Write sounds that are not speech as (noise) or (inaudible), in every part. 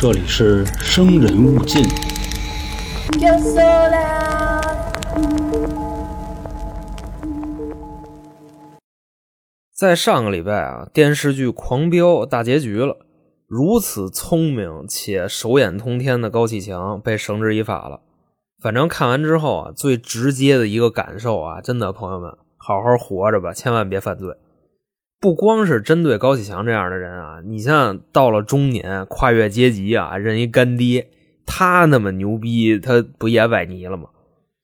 这里是生人勿近。在上个礼拜啊，电视剧《狂飙》大结局了。如此聪明且手眼通天的高启强被绳之以法了。反正看完之后啊，最直接的一个感受啊，真的朋友们，好好活着吧，千万别犯罪。不光是针对高启强这样的人啊，你像到了中年，跨越阶级啊，认一干爹，他那么牛逼，他不也崴泥了吗？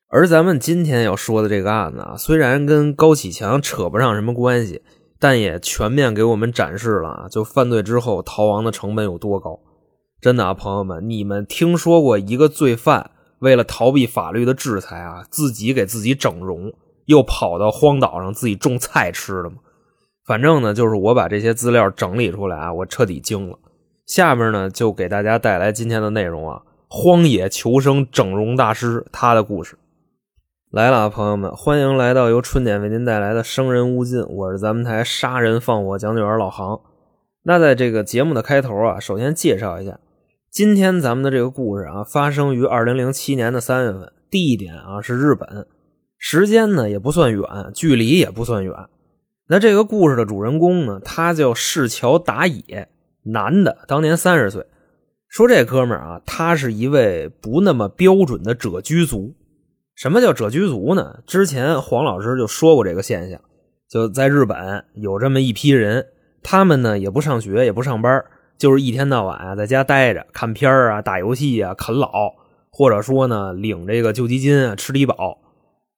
而咱们今天要说的这个案子啊，虽然跟高启强扯不上什么关系。但也全面给我们展示了啊，就犯罪之后逃亡的成本有多高。真的啊，朋友们，你们听说过一个罪犯为了逃避法律的制裁啊，自己给自己整容，又跑到荒岛上自己种菜吃的吗？反正呢，就是我把这些资料整理出来啊，我彻底惊了。下面呢，就给大家带来今天的内容啊，荒野求生整容大师他的故事。来了啊，朋友们，欢迎来到由春点为您带来的《生人勿近》，我是咱们台杀人放火讲解员老杭。那在这个节目的开头啊，首先介绍一下，今天咱们的这个故事啊，发生于二零零七年的三月份，地点啊是日本，时间呢也不算远，距离也不算远。那这个故事的主人公呢，他叫市桥打野，男的，当年三十岁。说这哥们儿啊，他是一位不那么标准的者居族。什么叫者居族呢？之前黄老师就说过这个现象，就在日本有这么一批人，他们呢也不上学也不上班，就是一天到晚啊在家待着看片啊、打游戏啊、啃老，或者说呢领这个救济金啊、吃低保。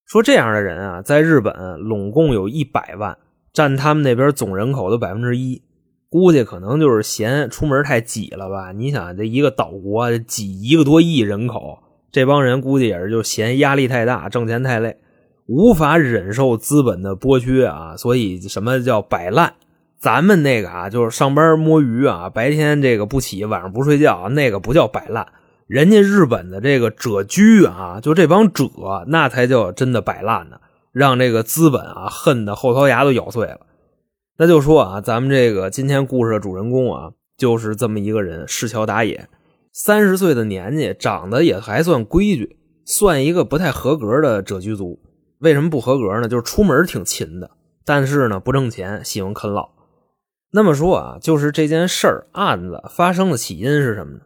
说这样的人啊，在日本拢共有一百万，占他们那边总人口的百分之一。估计可能就是嫌出门太挤了吧？你想这一个岛国挤一个多亿人口。这帮人估计也是就嫌压力太大，挣钱太累，无法忍受资本的剥削啊，所以什么叫摆烂？咱们那个啊，就是上班摸鱼啊，白天这个不起，晚上不睡觉，那个不叫摆烂。人家日本的这个者居啊，就这帮者，那才叫真的摆烂呢，让这个资本啊恨得后槽牙都咬碎了。那就说啊，咱们这个今天故事的主人公啊，就是这么一个人，市桥打野。三十岁的年纪，长得也还算规矩，算一个不太合格的者居族。为什么不合格呢？就是出门挺勤的，但是呢不挣钱，喜欢啃老。那么说啊，就是这件事儿案子发生的起因是什么呢？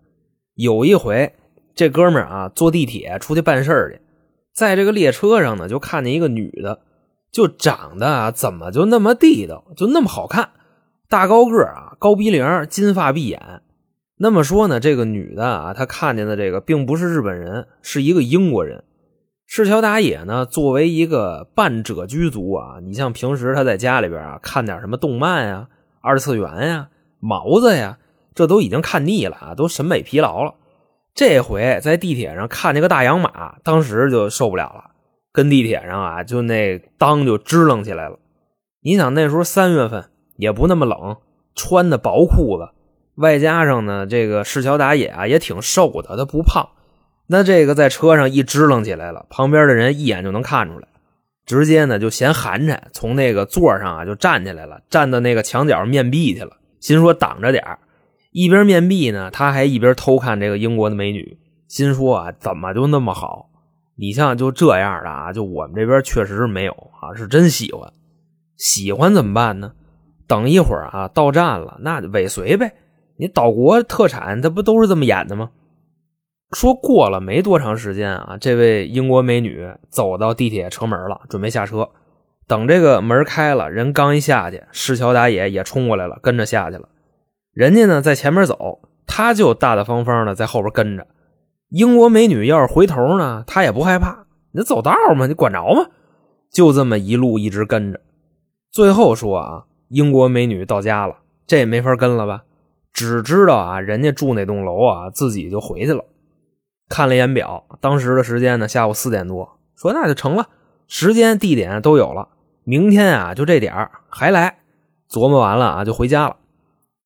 有一回，这哥们儿啊坐地铁出去办事儿去，在这个列车上呢，就看见一个女的，就长得啊怎么就那么地道，就那么好看，大高个啊，高鼻梁，金发碧眼。那么说呢，这个女的啊，她看见的这个并不是日本人，是一个英国人。赤桥打野呢，作为一个半者居族啊，你像平时他在家里边啊，看点什么动漫呀、二次元呀、毛子呀，这都已经看腻了啊，都审美疲劳了。这回在地铁上看见个大洋马，当时就受不了了，跟地铁上啊，就那裆就支棱起来了。你想那时候三月份也不那么冷，穿的薄裤子。外加上呢，这个市桥打野啊也挺瘦的，他不胖。那这个在车上一支棱起来了，旁边的人一眼就能看出来，直接呢就嫌寒碜，从那个座上啊就站起来了，站到那个墙角面壁去了，心说挡着点一边面壁呢，他还一边偷看这个英国的美女，心说啊怎么就那么好？你像就这样的啊，就我们这边确实是没有啊，是真喜欢。喜欢怎么办呢？等一会儿啊到站了，那就尾随呗。你岛国特产，它不都是这么演的吗？说过了没多长时间啊，这位英国美女走到地铁车门了，准备下车。等这个门开了，人刚一下去，市桥打野也冲过来了，跟着下去了。人家呢在前面走，他就大大方方的在后边跟着。英国美女要是回头呢，他也不害怕，你走道嘛，你管着吗？就这么一路一直跟着。最后说啊，英国美女到家了，这也没法跟了吧？只知道啊，人家住那栋楼啊，自己就回去了。看了一眼表，当时的时间呢，下午四点多，说那就成了，时间地点都有了，明天啊就这点还来。琢磨完了啊，就回家了。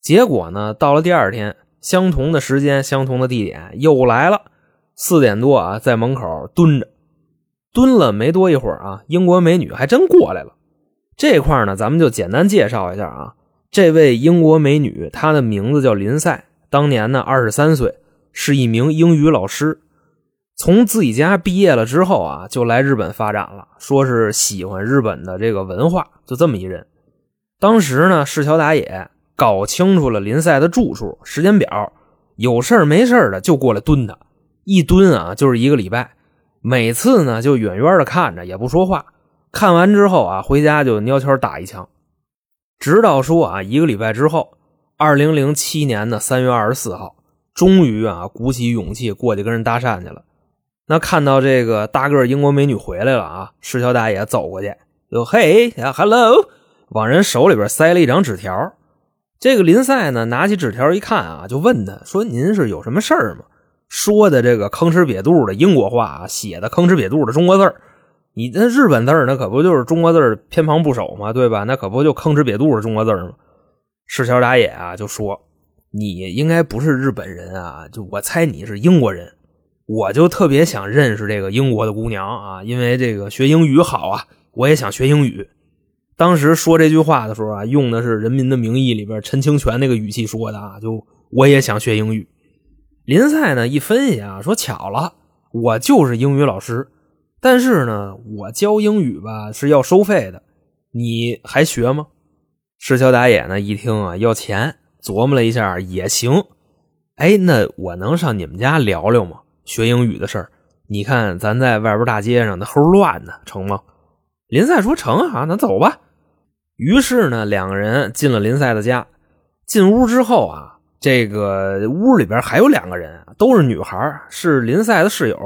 结果呢，到了第二天，相同的时间、相同的地点又来了，四点多啊，在门口蹲着，蹲了没多一会儿啊，英国美女还真过来了。这块呢，咱们就简单介绍一下啊。这位英国美女，她的名字叫林赛，当年呢二十三岁，是一名英语老师。从自己家毕业了之后啊，就来日本发展了，说是喜欢日本的这个文化，就这么一人。当时呢，市桥打野搞清楚了林赛的住处、时间表，有事没事的就过来蹲他，一蹲啊就是一个礼拜。每次呢就远远的看着，也不说话。看完之后啊，回家就悄悄打一枪。直到说啊，一个礼拜之后，二零零七年的三月二十四号，终于啊鼓起勇气过去跟人搭讪去了。那看到这个大个英国美女回来了啊，石桥大爷走过去就嘿呀，hello，往人手里边塞了一张纸条。这个林赛呢，拿起纸条一看啊，就问他说：“您是有什么事儿吗？”说的这个吭哧瘪肚的英国话啊，写的吭哧瘪肚的中国字儿你那日本字儿那可不就是中国字儿偏旁部首吗？对吧？那可不就吭哧瘪肚的中国字儿吗？赤桥打野啊，就说：“你应该不是日本人啊，就我猜你是英国人。”我就特别想认识这个英国的姑娘啊，因为这个学英语好啊，我也想学英语。当时说这句话的时候啊，用的是《人民的名义》里边陈清泉那个语气说的啊，就我也想学英语。林赛呢一分析啊，说巧了，我就是英语老师，但是呢，我教英语吧是要收费的，你还学吗？石桥打野呢一听啊要钱，琢磨了一下也行。哎，那我能上你们家聊聊吗？学英语的事儿，你看咱在外边大街上那齁乱的，成吗？(laughs) 林赛说成啊，那走吧。于是呢，两个人进了林赛的家。进屋之后啊，这个屋里边还有两个人，都是女孩，是林赛的室友。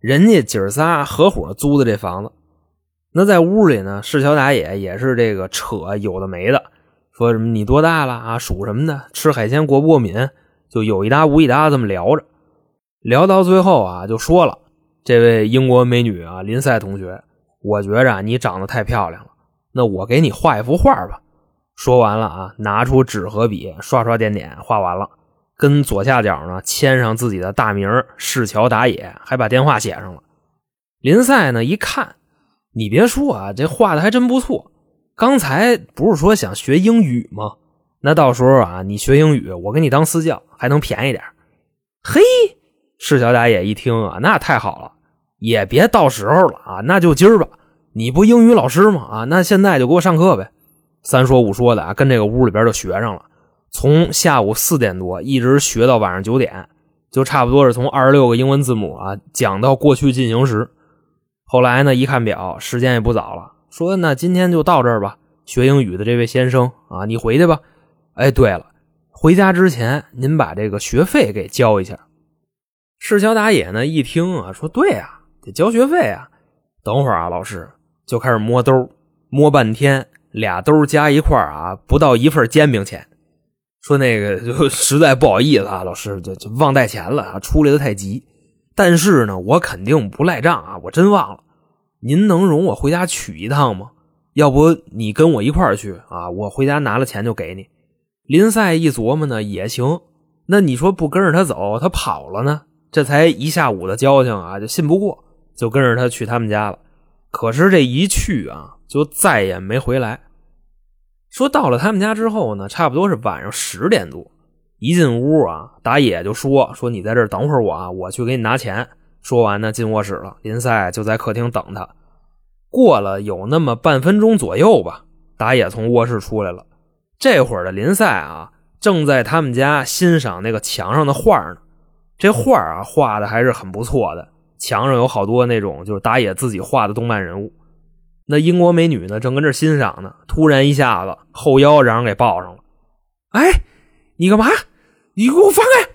人家姐仨合伙租的这房子。那在屋里呢，世桥打野也是这个扯有的没的，说什么你多大了啊，属什么的，吃海鲜过不过敏，就有一搭无一搭这么聊着。聊到最后啊，就说了：“这位英国美女啊，林赛同学，我觉着你长得太漂亮了，那我给你画一幅画吧。”说完了啊，拿出纸和笔，刷刷点点，画完了，跟左下角呢签上自己的大名市桥打野，还把电话写上了。林赛呢一看，你别说啊，这画的还真不错。刚才不是说想学英语吗？那到时候啊，你学英语，我给你当私教，还能便宜点。嘿。市桥打野一听啊，那太好了，也别到时候了啊，那就今儿吧。你不英语老师吗？啊，那现在就给我上课呗。三说五说的啊，跟这个屋里边就学上了，从下午四点多一直学到晚上九点，就差不多是从二十六个英文字母啊讲到过去进行时。后来呢，一看表，时间也不早了，说那今天就到这儿吧。学英语的这位先生啊，你回去吧。哎，对了，回家之前您把这个学费给交一下。赤桥打野呢？一听啊，说对啊，得交学费啊。等会儿啊，老师就开始摸兜，摸半天，俩兜加一块啊，不到一份煎饼钱。说那个就 (laughs) 实在不好意思啊，老师就就忘带钱了啊，出来的太急。但是呢，我肯定不赖账啊，我真忘了。您能容我回家取一趟吗？要不你跟我一块去啊？我回家拿了钱就给你。林赛一琢磨呢，也行。那你说不跟着他走，他跑了呢？这才一下午的交情啊，就信不过，就跟着他去他们家了。可是这一去啊，就再也没回来。说到了他们家之后呢，差不多是晚上十点多，一进屋啊，打野就说：“说你在这儿等会儿我啊，我去给你拿钱。”说完呢，进卧室了。林赛就在客厅等他。过了有那么半分钟左右吧，打野从卧室出来了。这会儿的林赛啊，正在他们家欣赏那个墙上的画呢。这画啊，画的还是很不错的。墙上有好多那种就是打野自己画的动漫人物。那英国美女呢，正跟这欣赏呢，突然一下子后腰让人给抱上了。哎，你干嘛？你给我放开！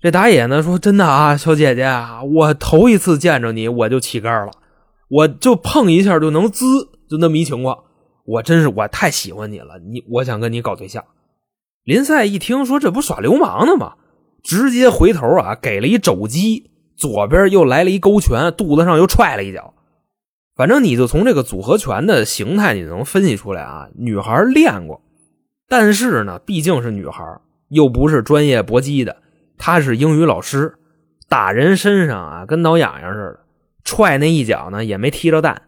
这打野呢说：“真的啊，小姐姐，我头一次见着你，我就起杆了，我就碰一下就能滋，就那么一情况。我真是我太喜欢你了，你我想跟你搞对象。”林赛一听说，这不耍流氓呢吗？直接回头啊，给了一肘击，左边又来了一勾拳，肚子上又踹了一脚。反正你就从这个组合拳的形态，你能分析出来啊，女孩练过。但是呢，毕竟是女孩，又不是专业搏击的，她是英语老师，打人身上啊，跟挠痒痒似的，踹那一脚呢，也没踢着蛋。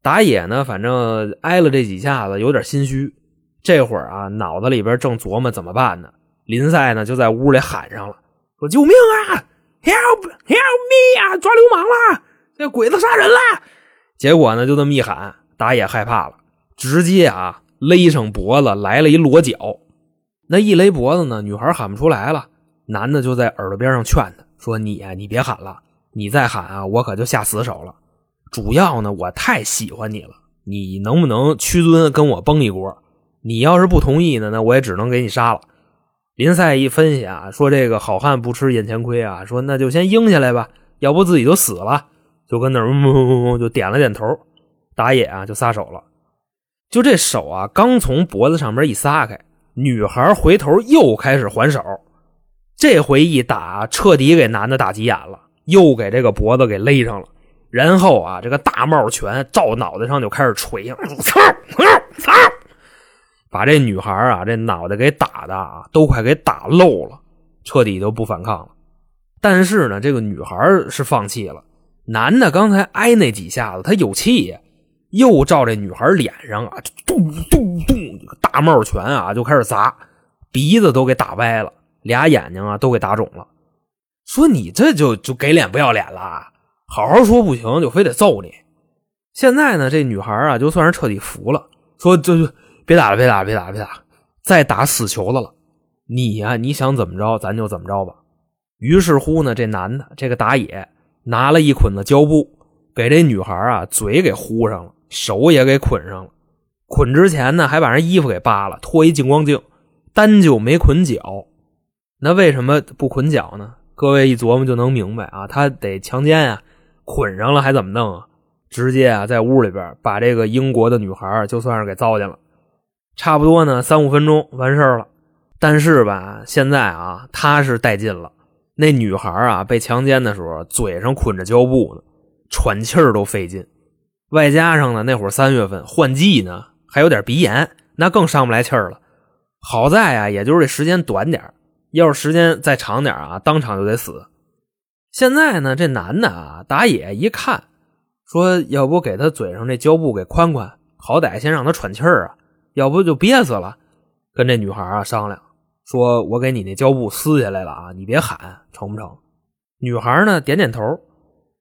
打野呢，反正挨了这几下子，有点心虚。这会儿啊，脑子里边正琢磨怎么办呢。林赛呢就在屋里喊上了，说：“救命啊！Help Help me 啊！抓流氓了！这鬼子杀人了！”结果呢就这么一喊，打野害怕了，直接啊勒上脖子来了一裸脚。那一勒脖子呢，女孩喊不出来了，男的就在耳朵边上劝她说：“你呀，你别喊了，你再喊啊，我可就下死手了。主要呢，我太喜欢你了，你能不能屈尊跟我崩一锅？你要是不同意呢，那我也只能给你杀了。”林赛一分析啊，说这个好汉不吃眼前亏啊，说那就先应下来吧，要不自己就死了。就跟那儿嗡嗡嗡就点了点头，打野啊就撒手了。就这手啊，刚从脖子上面一撒开。女孩回头又开始还手，这回一打彻底给男的打急眼了，又给这个脖子给勒上了。然后啊，这个大帽拳照脑袋上就开始锤，操操，把这女孩啊这脑袋给打的啊都快给打漏了，彻底就不反抗了。但是呢，这个女孩是放弃了，男的刚才挨那几下子他有气。又照这女孩脸上啊，咚咚咚，大帽拳啊就开始砸，鼻子都给打歪了，俩眼睛啊都给打肿了。说你这就就给脸不要脸了，好好说不行就非得揍你。现在呢，这女孩啊就算是彻底服了，说就就别打了，别打了，别打了，别打，再打死球子了。你呀，你想怎么着咱就怎么着吧。于是乎呢，这男的这个打野拿了一捆子胶布，给这女孩啊嘴给糊上了。手也给捆上了，捆之前呢，还把人衣服给扒了，脱一净光镜，单就没捆脚。那为什么不捆脚呢？各位一琢磨就能明白啊，他得强奸啊，捆上了还怎么弄啊？直接啊，在屋里边把这个英国的女孩就算是给糟践了。差不多呢，三五分钟完事了。但是吧，现在啊，他是带劲了。那女孩啊，被强奸的时候，嘴上捆着胶布呢，喘气儿都费劲。外加上呢，那会儿三月份换季呢，还有点鼻炎，那更上不来气儿了。好在啊，也就是这时间短点要是时间再长点啊，当场就得死。现在呢，这男的啊，打野一看，说要不给他嘴上这胶布给宽宽，好歹先让他喘气儿啊，要不就憋死了。跟这女孩啊商量，说我给你那胶布撕下来了啊，你别喊，成不成？女孩呢点点头，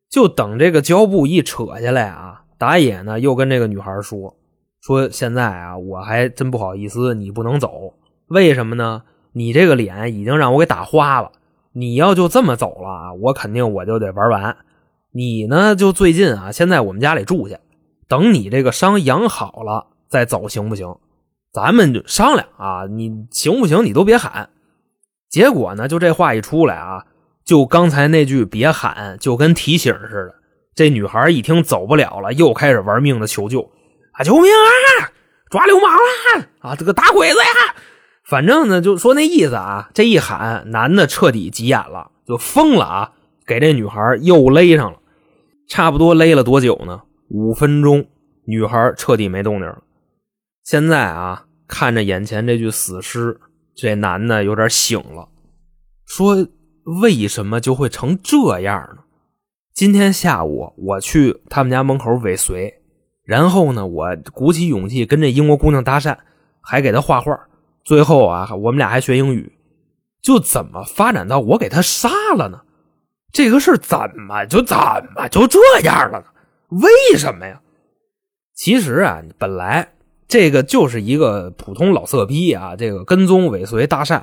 就等这个胶布一扯下来啊。打野呢，又跟这个女孩说：“说现在啊，我还真不好意思，你不能走。为什么呢？你这个脸已经让我给打花了。你要就这么走了啊，我肯定我就得玩完。你呢，就最近啊，先在我们家里住下，等你这个伤养好了再走，行不行？咱们就商量啊，你行不行？你都别喊。结果呢，就这话一出来啊，就刚才那句别喊，就跟提醒似的。”这女孩一听走不了了，又开始玩命的求救啊！救命啊！抓流氓了啊！这个打鬼子呀！反正呢，就说那意思啊。这一喊，男的彻底急眼了，就疯了啊！给这女孩又勒上了，差不多勒了多久呢？五分钟，女孩彻底没动静了。现在啊，看着眼前这具死尸，这男的有点醒了，说：“为什么就会成这样呢？”今天下午我去他们家门口尾随，然后呢，我鼓起勇气跟这英国姑娘搭讪，还给她画画。最后啊，我们俩还学英语，就怎么发展到我给她杀了呢？这个事怎么就怎么就这样了呢？为什么呀？其实啊，本来这个就是一个普通老色批啊，这个跟踪尾随搭讪，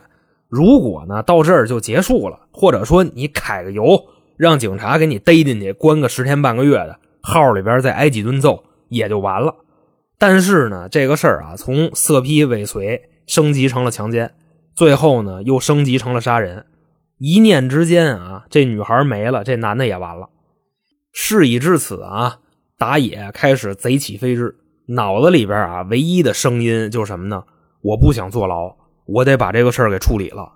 如果呢到这儿就结束了，或者说你揩个油。让警察给你逮进去，关个十天半个月的，号里边再挨几顿揍也就完了。但是呢，这个事儿啊，从色批尾随升级成了强奸，最后呢又升级成了杀人。一念之间啊，这女孩没了，这男的也完了。事已至此啊，打野开始贼起飞智，脑子里边啊唯一的声音就是什么呢？我不想坐牢，我得把这个事儿给处理了。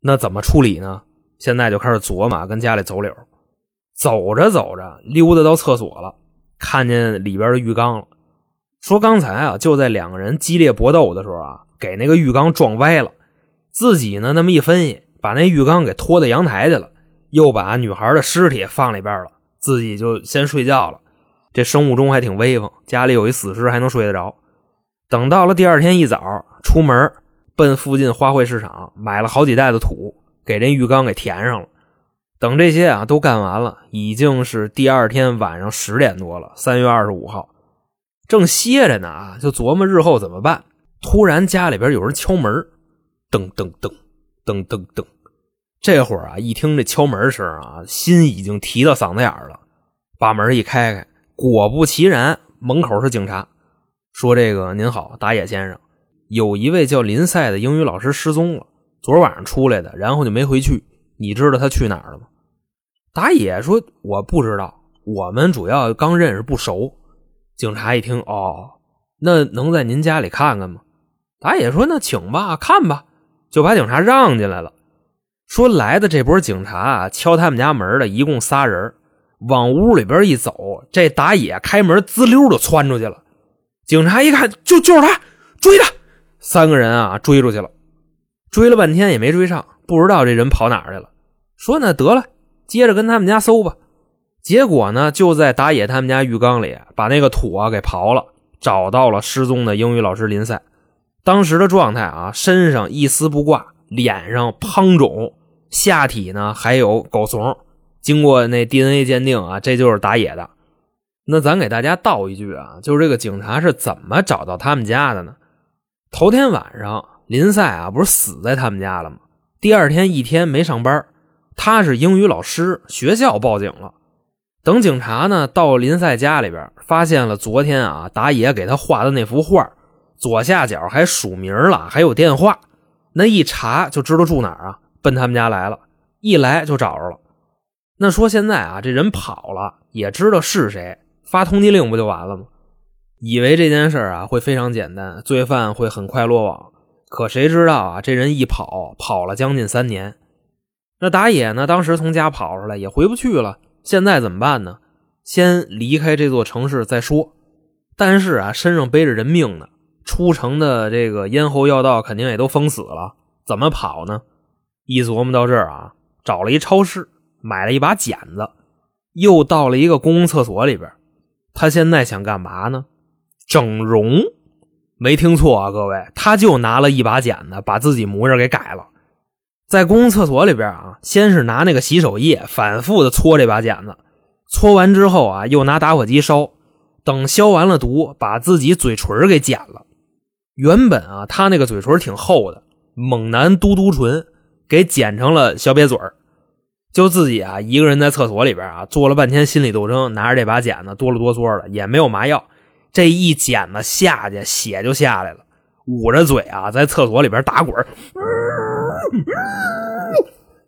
那怎么处理呢？现在就开始琢磨跟家里走柳，走着走着溜达到厕所了，看见里边的浴缸了。说刚才啊，就在两个人激烈搏斗的时候啊，给那个浴缸撞歪了。自己呢那么一分析，把那浴缸给拖到阳台去了，又把女孩的尸体放里边了，自己就先睡觉了。这生物钟还挺威风，家里有一死尸还能睡得着。等到了第二天一早出门，奔附近花卉市场买了好几袋子土，给这浴缸给填上了。等这些啊都干完了，已经是第二天晚上十点多了。三月二十五号，正歇着呢啊，就琢磨日后怎么办。突然家里边有人敲门，噔噔噔噔噔噔。这会儿啊，一听这敲门声啊，心已经提到嗓子眼了。把门一开开，果不其然，门口是警察，说：“这个您好，打野先生，有一位叫林赛的英语老师失踪了，昨晚上出来的，然后就没回去。你知道他去哪儿了吗？”打野说：“我不知道，我们主要刚认识，不熟。”警察一听，哦，那能在您家里看看吗？打野说：“那请吧，看吧。”就把警察让进来了。说来的这波警察啊，敲他们家门的一共仨人。往屋里边一走，这打野开门滋溜就窜出去了。警察一看，就就是他，追他。三个人啊，追出去了，追了半天也没追上，不知道这人跑哪去了。说那得了，接着跟他们家搜吧。结果呢，就在打野他们家浴缸里，把那个土啊给刨了，找到了失踪的英语老师林赛。当时的状态啊，身上一丝不挂，脸上胖肿，下体呢还有狗怂。经过那 DNA 鉴定啊，这就是打野的。那咱给大家道一句啊，就是这个警察是怎么找到他们家的呢？头天晚上林赛啊，不是死在他们家了吗？第二天一天没上班，他是英语老师，学校报警了。等警察呢到林赛家里边，发现了昨天啊打野给他画的那幅画，左下角还署名了，还有电话。那一查就知道住哪儿啊，奔他们家来了，一来就找着了。那说现在啊，这人跑了，也知道是谁，发通缉令不就完了吗？以为这件事啊会非常简单，罪犯会很快落网。可谁知道啊，这人一跑，跑了将近三年。那打野呢，当时从家跑出来也回不去了，现在怎么办呢？先离开这座城市再说。但是啊，身上背着人命呢，出城的这个咽喉要道肯定也都封死了，怎么跑呢？一琢磨到这儿啊，找了一超市。买了一把剪子，又到了一个公共厕所里边。他现在想干嘛呢？整容？没听错啊，各位，他就拿了一把剪子，把自己模样给改了。在公共厕所里边啊，先是拿那个洗手液反复的搓这把剪子，搓完之后啊，又拿打火机烧，等消完了毒，把自己嘴唇给剪了。原本啊，他那个嘴唇挺厚的，猛男嘟嘟唇，给剪成了小瘪嘴儿。就自己啊，一个人在厕所里边啊，做了半天心理斗争，拿着这把剪子哆了哆嗦的，也没有麻药。这一剪子下去，血就下来了，捂着嘴啊，在厕所里边打滚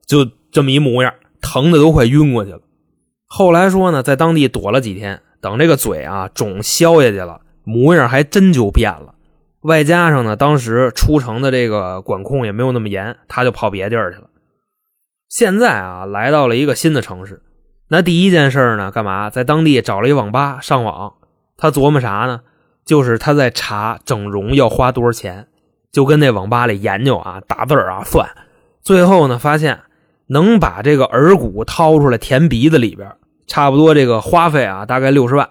就这么一模样，疼的都快晕过去了。后来说呢，在当地躲了几天，等这个嘴啊肿消下去了，模样还真就变了。外加上呢，当时出城的这个管控也没有那么严，他就跑别地儿去了。现在啊，来到了一个新的城市，那第一件事呢，干嘛？在当地找了一网吧上网。他琢磨啥呢？就是他在查整容要花多少钱，就跟那网吧里研究啊，打字啊，算。最后呢，发现能把这个耳骨掏出来填鼻子里边，差不多这个花费啊，大概六十万。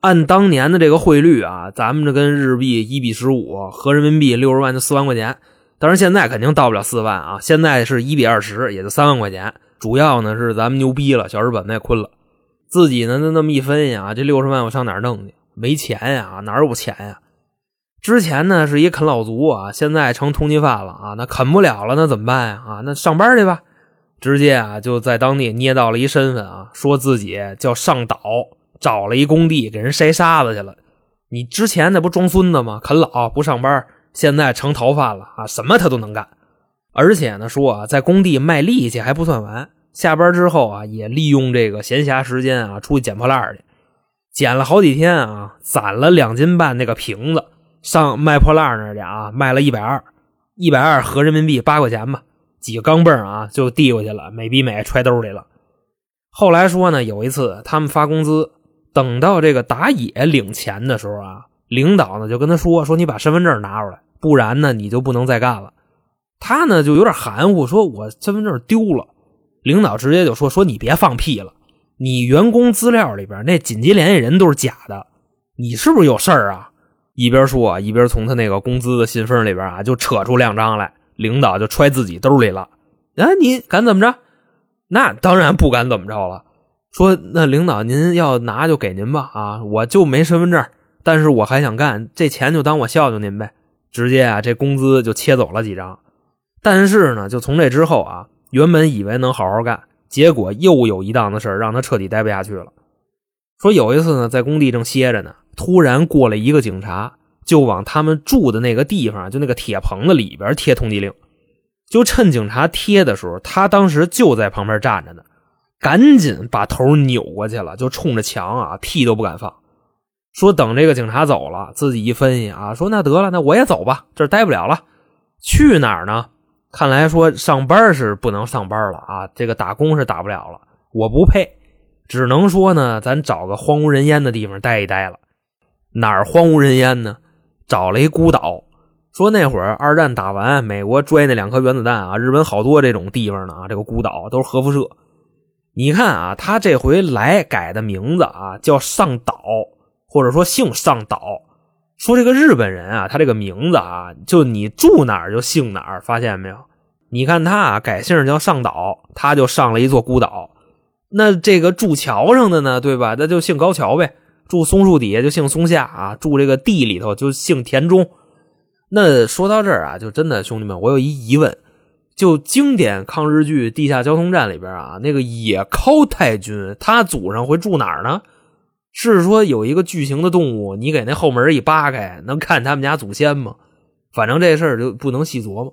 按当年的这个汇率啊，咱们这跟日币一比十五，合人民币六十万就四万块钱。当然，现在肯定到不了四万啊！现在是一比二十，也就三万块钱。主要呢是咱们牛逼了，小日本也困了。自己呢，那那么一分析啊，这六十万我上哪儿弄去？没钱呀，哪有钱呀？之前呢是一啃老族啊，现在成通缉犯了啊！那啃不了了，那怎么办呀？啊，那上班去吧。直接啊就在当地捏到了一身份啊，说自己叫上岛，找了一工地给人筛沙子去了。你之前那不装孙子吗？啃老不上班。现在成逃犯了啊！什么他都能干，而且呢，说啊，在工地卖力气还不算完，下班之后啊，也利用这个闲暇时间啊，出去捡破烂去，捡了好几天啊，攒了两斤半那个瓶子，上卖破烂那去啊，卖了一百二，一百二合人民币八块钱吧，几个钢镚啊就递过去了，美比美揣兜里了。后来说呢，有一次他们发工资，等到这个打野领钱的时候啊，领导呢就跟他说说你把身份证拿出来。不然呢，你就不能再干了。他呢就有点含糊，说我身份证丢了。领导直接就说：“说你别放屁了，你员工资料里边那紧急联系人都是假的，你是不是有事儿啊？”一边说，一边从他那个工资的信封里边啊，就扯出两张来，领导就揣自己兜里了。啊，你敢怎么着？那当然不敢怎么着了。说那领导您要拿就给您吧，啊，我就没身份证，但是我还想干，这钱就当我孝敬您呗。直接啊，这工资就切走了几张。但是呢，就从这之后啊，原本以为能好好干，结果又有一档子事让他彻底待不下去了。说有一次呢，在工地正歇着呢，突然过来一个警察，就往他们住的那个地方，就那个铁棚子里边贴通缉令。就趁警察贴的时候，他当时就在旁边站着呢，赶紧把头扭过去了，就冲着墙啊，屁都不敢放。说等这个警察走了，自己一分析啊，说那得了，那我也走吧，这待不了了，去哪儿呢？看来说上班是不能上班了啊，这个打工是打不了了，我不配，只能说呢，咱找个荒无人烟的地方待一待了。哪儿荒无人烟呢？找了一孤岛。说那会儿二战打完，美国拽那两颗原子弹啊，日本好多这种地方呢啊，这个孤岛都是核辐射。你看啊，他这回来改的名字啊，叫上岛，或者说姓上岛。说这个日本人啊，他这个名字啊，就你住哪儿就姓哪儿，发现没有？你看他啊，改姓叫上岛，他就上了一座孤岛。那这个住桥上的呢，对吧？那就姓高桥呗。住松树底下就姓松下啊，住这个地里头就姓田中。那说到这儿啊，就真的兄弟们，我有一疑问，就经典抗日剧《地下交通站》里边啊，那个野尻太君，他祖上会住哪儿呢？是说有一个巨型的动物，你给那后门一扒开，能看他们家祖先吗？反正这事儿就不能细琢磨。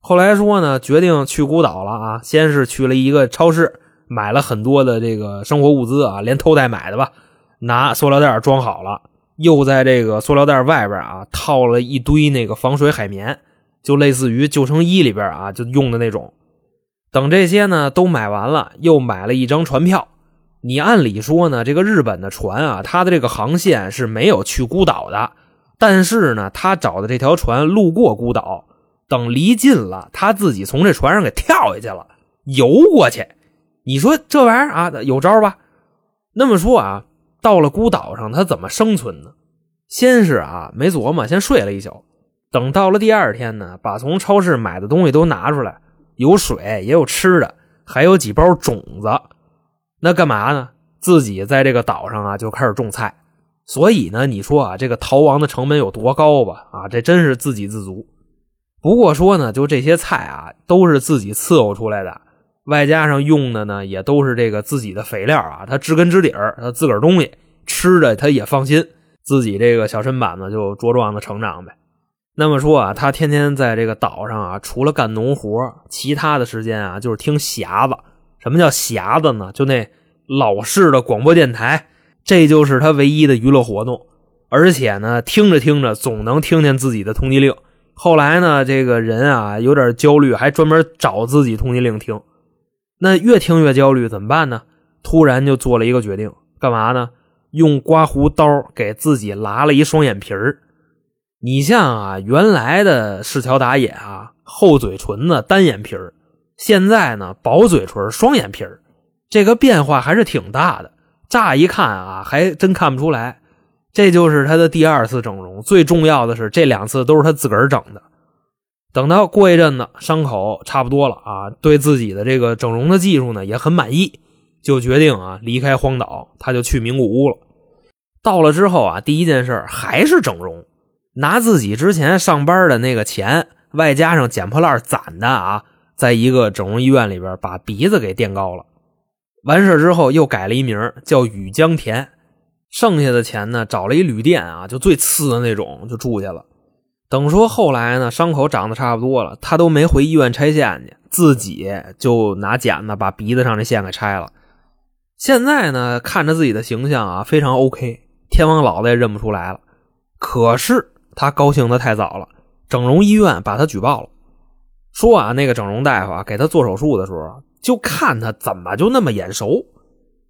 后来说呢，决定去孤岛了啊，先是去了一个超市，买了很多的这个生活物资啊，连偷带买的吧，拿塑料袋装好了。又在这个塑料袋外边啊套了一堆那个防水海绵，就类似于救生衣里边啊就用的那种。等这些呢都买完了，又买了一张船票。你按理说呢，这个日本的船啊，它的这个航线是没有去孤岛的。但是呢，他找的这条船路过孤岛，等离近了，他自己从这船上给跳下去了，游过去。你说这玩意儿啊，有招吧？那么说啊。到了孤岛上，他怎么生存呢？先是啊，没琢磨，先睡了一宿。等到了第二天呢，把从超市买的东西都拿出来，有水，也有吃的，还有几包种子。那干嘛呢？自己在这个岛上啊，就开始种菜。所以呢，你说啊，这个逃亡的成本有多高吧？啊，这真是自给自足。不过说呢，就这些菜啊，都是自己伺候出来的。外加上用的呢，也都是这个自己的肥料啊，他知根知底儿，他自个儿东西吃着他也放心，自己这个小身板子就茁壮的成长呗。那么说啊，他天天在这个岛上啊，除了干农活，其他的时间啊就是听匣子。什么叫匣子呢？就那老式的广播电台，这就是他唯一的娱乐活动。而且呢，听着听着总能听见自己的通缉令。后来呢，这个人啊有点焦虑，还专门找自己通缉令听。那越听越焦虑，怎么办呢？突然就做了一个决定，干嘛呢？用刮胡刀给自己拉了一双眼皮儿。你像啊，原来的市桥打野啊，厚嘴唇子单眼皮儿，现在呢薄嘴唇双眼皮儿，这个变化还是挺大的。乍一看啊，还真看不出来。这就是他的第二次整容，最重要的是这两次都是他自个儿整的。等到过一阵子，伤口差不多了啊，对自己的这个整容的技术呢也很满意，就决定啊离开荒岛，他就去名古屋了。到了之后啊，第一件事还是整容，拿自己之前上班的那个钱，外加上捡破烂攒的啊，在一个整容医院里边把鼻子给垫高了。完事之后又改了一名叫雨江田，剩下的钱呢找了一旅店啊，就最次的那种就住下了。等说后来呢，伤口长得差不多了，他都没回医院拆线去，自己就拿剪子把鼻子上的线给拆了。现在呢，看着自己的形象啊，非常 OK，天王老子也认不出来了。可是他高兴的太早了，整容医院把他举报了，说啊，那个整容大夫啊，给他做手术的时候，就看他怎么就那么眼熟。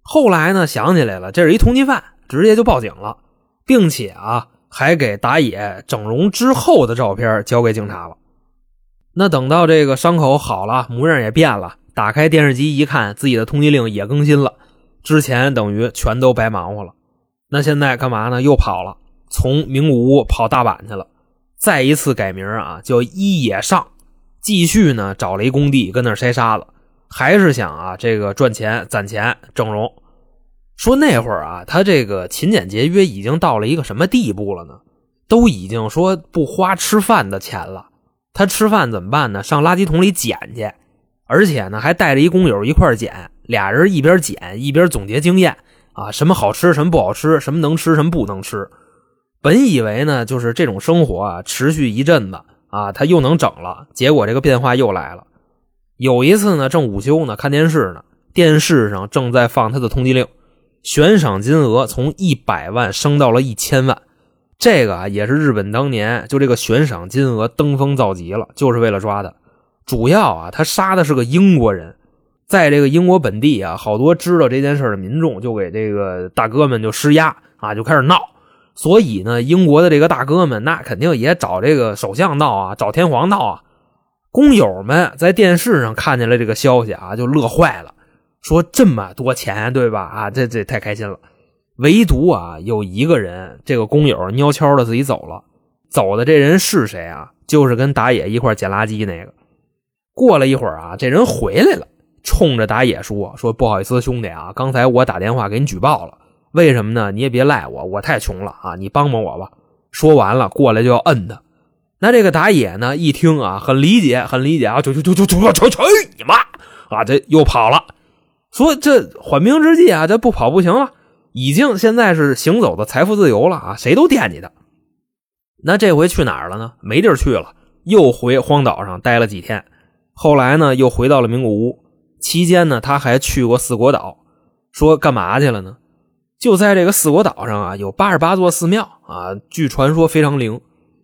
后来呢，想起来了，这是一通缉犯，直接就报警了，并且啊。还给打野整容之后的照片交给警察了。那等到这个伤口好了，模样也变了，打开电视机一看，自己的通缉令也更新了。之前等于全都白忙活了。那现在干嘛呢？又跑了，从名古屋跑大阪去了，再一次改名啊，叫一野上，继续呢找了一工地跟那筛沙子，还是想啊这个赚钱攒钱整容。说那会儿啊，他这个勤俭节约已经到了一个什么地步了呢？都已经说不花吃饭的钱了，他吃饭怎么办呢？上垃圾桶里捡去，而且呢还带着一工友一块捡，俩人一边捡一边总结经验啊，什么好吃什么不好吃，什么能吃什么不能吃。本以为呢，就是这种生活啊，持续一阵子啊，他又能整了。结果这个变化又来了。有一次呢，正午休呢，看电视呢，电视上正在放他的通缉令，悬赏金额从一百万升到了一千万。这个啊，也是日本当年就这个悬赏金额登峰造极了，就是为了抓他。主要啊，他杀的是个英国人，在这个英国本地啊，好多知道这件事的民众就给这个大哥们就施压啊，就开始闹。所以呢，英国的这个大哥们那肯定也找这个首相闹啊，找天皇闹啊。工友们在电视上看见了这个消息啊，就乐坏了，说这么多钱，对吧？啊，这这太开心了。唯独啊，有一个人，这个工友悄悄的自己走了。走的这人是谁啊？就是跟打野一块捡垃圾那个。过了一会儿啊，这人回来了，冲着打野说：“说不好意思，兄弟啊，刚才我打电话给你举报了。”为什么呢？你也别赖我，我太穷了啊！你帮帮我吧。说完了，过来就要摁他。那这个打野呢，一听啊，很理解，很理解啊，就就就就就就去你妈啊！这又跑了。说这缓兵之计啊，这不跑不行了。已经现在是行走的财富自由了啊，谁都惦记他。那这回去哪儿了呢？没地儿去了，又回荒岛上待了几天。后来呢，又回到了名古屋。期间呢，他还去过四国岛，说干嘛去了呢？就在这个四国岛上啊，有八十八座寺庙啊，据传说非常灵。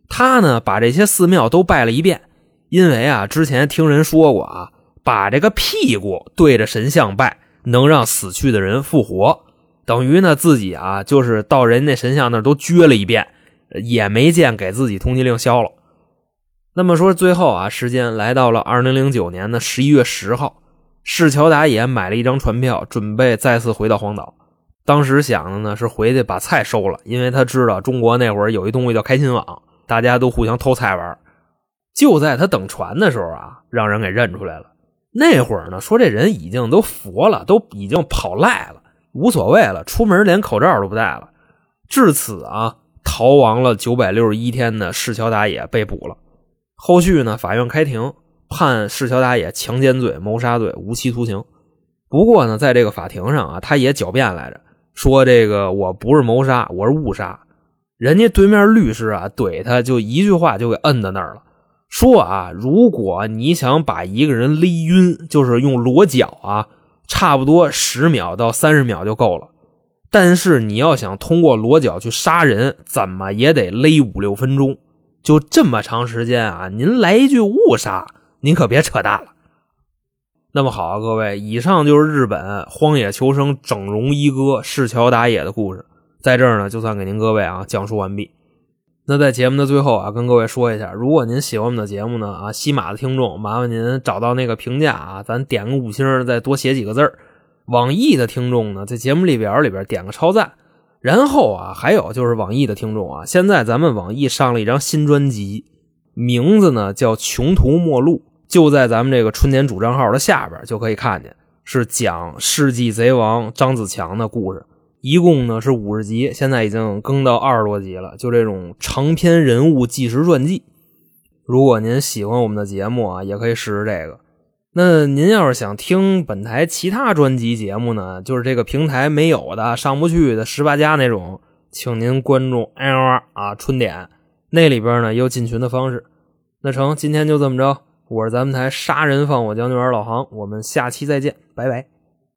他呢，把这些寺庙都拜了一遍，因为啊，之前听人说过啊，把这个屁股对着神像拜，能让死去的人复活。等于呢，自己啊，就是到人家神像那都撅了一遍，也没见给自己通缉令消了。那么说，最后啊，时间来到了二零零九年的十一月十号，市桥打野买了一张船票，准备再次回到荒岛。当时想的呢是回去把菜收了，因为他知道中国那会儿有一东西叫开心网，大家都互相偷菜玩。就在他等船的时候啊，让人给认出来了。那会儿呢，说这人已经都佛了，都已经跑赖了，无所谓了，出门连口罩都不戴了。至此啊，逃亡了九百六十一天的市桥打野被捕了。后续呢，法院开庭判市桥打野强奸罪、谋杀罪无期徒刑。不过呢，在这个法庭上啊，他也狡辩来着。说这个我不是谋杀，我是误杀。人家对面律师啊怼他，就一句话就给摁在那儿了。说啊，如果你想把一个人勒晕，就是用裸脚啊，差不多十秒到三十秒就够了。但是你要想通过裸脚去杀人，怎么也得勒五六分钟。就这么长时间啊，您来一句误杀，您可别扯淡了。那么好啊，各位，以上就是日本荒野求生整容一哥市桥打野的故事，在这儿呢，就算给您各位啊讲述完毕。那在节目的最后啊，跟各位说一下，如果您喜欢我们的节目呢啊，西马的听众，麻烦您找到那个评价啊，咱点个五星，再多写几个字儿。网易的听众呢，在节目列表里边点个超赞。然后啊，还有就是网易的听众啊，现在咱们网易上了一张新专辑，名字呢叫《穷途末路》。就在咱们这个春年主账号的下边就可以看见，是讲世纪贼王张子强的故事，一共呢是五十集，现在已经更到二十多集了。就这种长篇人物纪实传记，如果您喜欢我们的节目啊，也可以试试这个。那您要是想听本台其他专辑节目呢，就是这个平台没有的、上不去的十八家那种，请您关注 L 啊春点，那里边呢有进群的方式。那成，今天就这么着。我是咱们台杀人放火将军老航，我们下期再见，拜拜。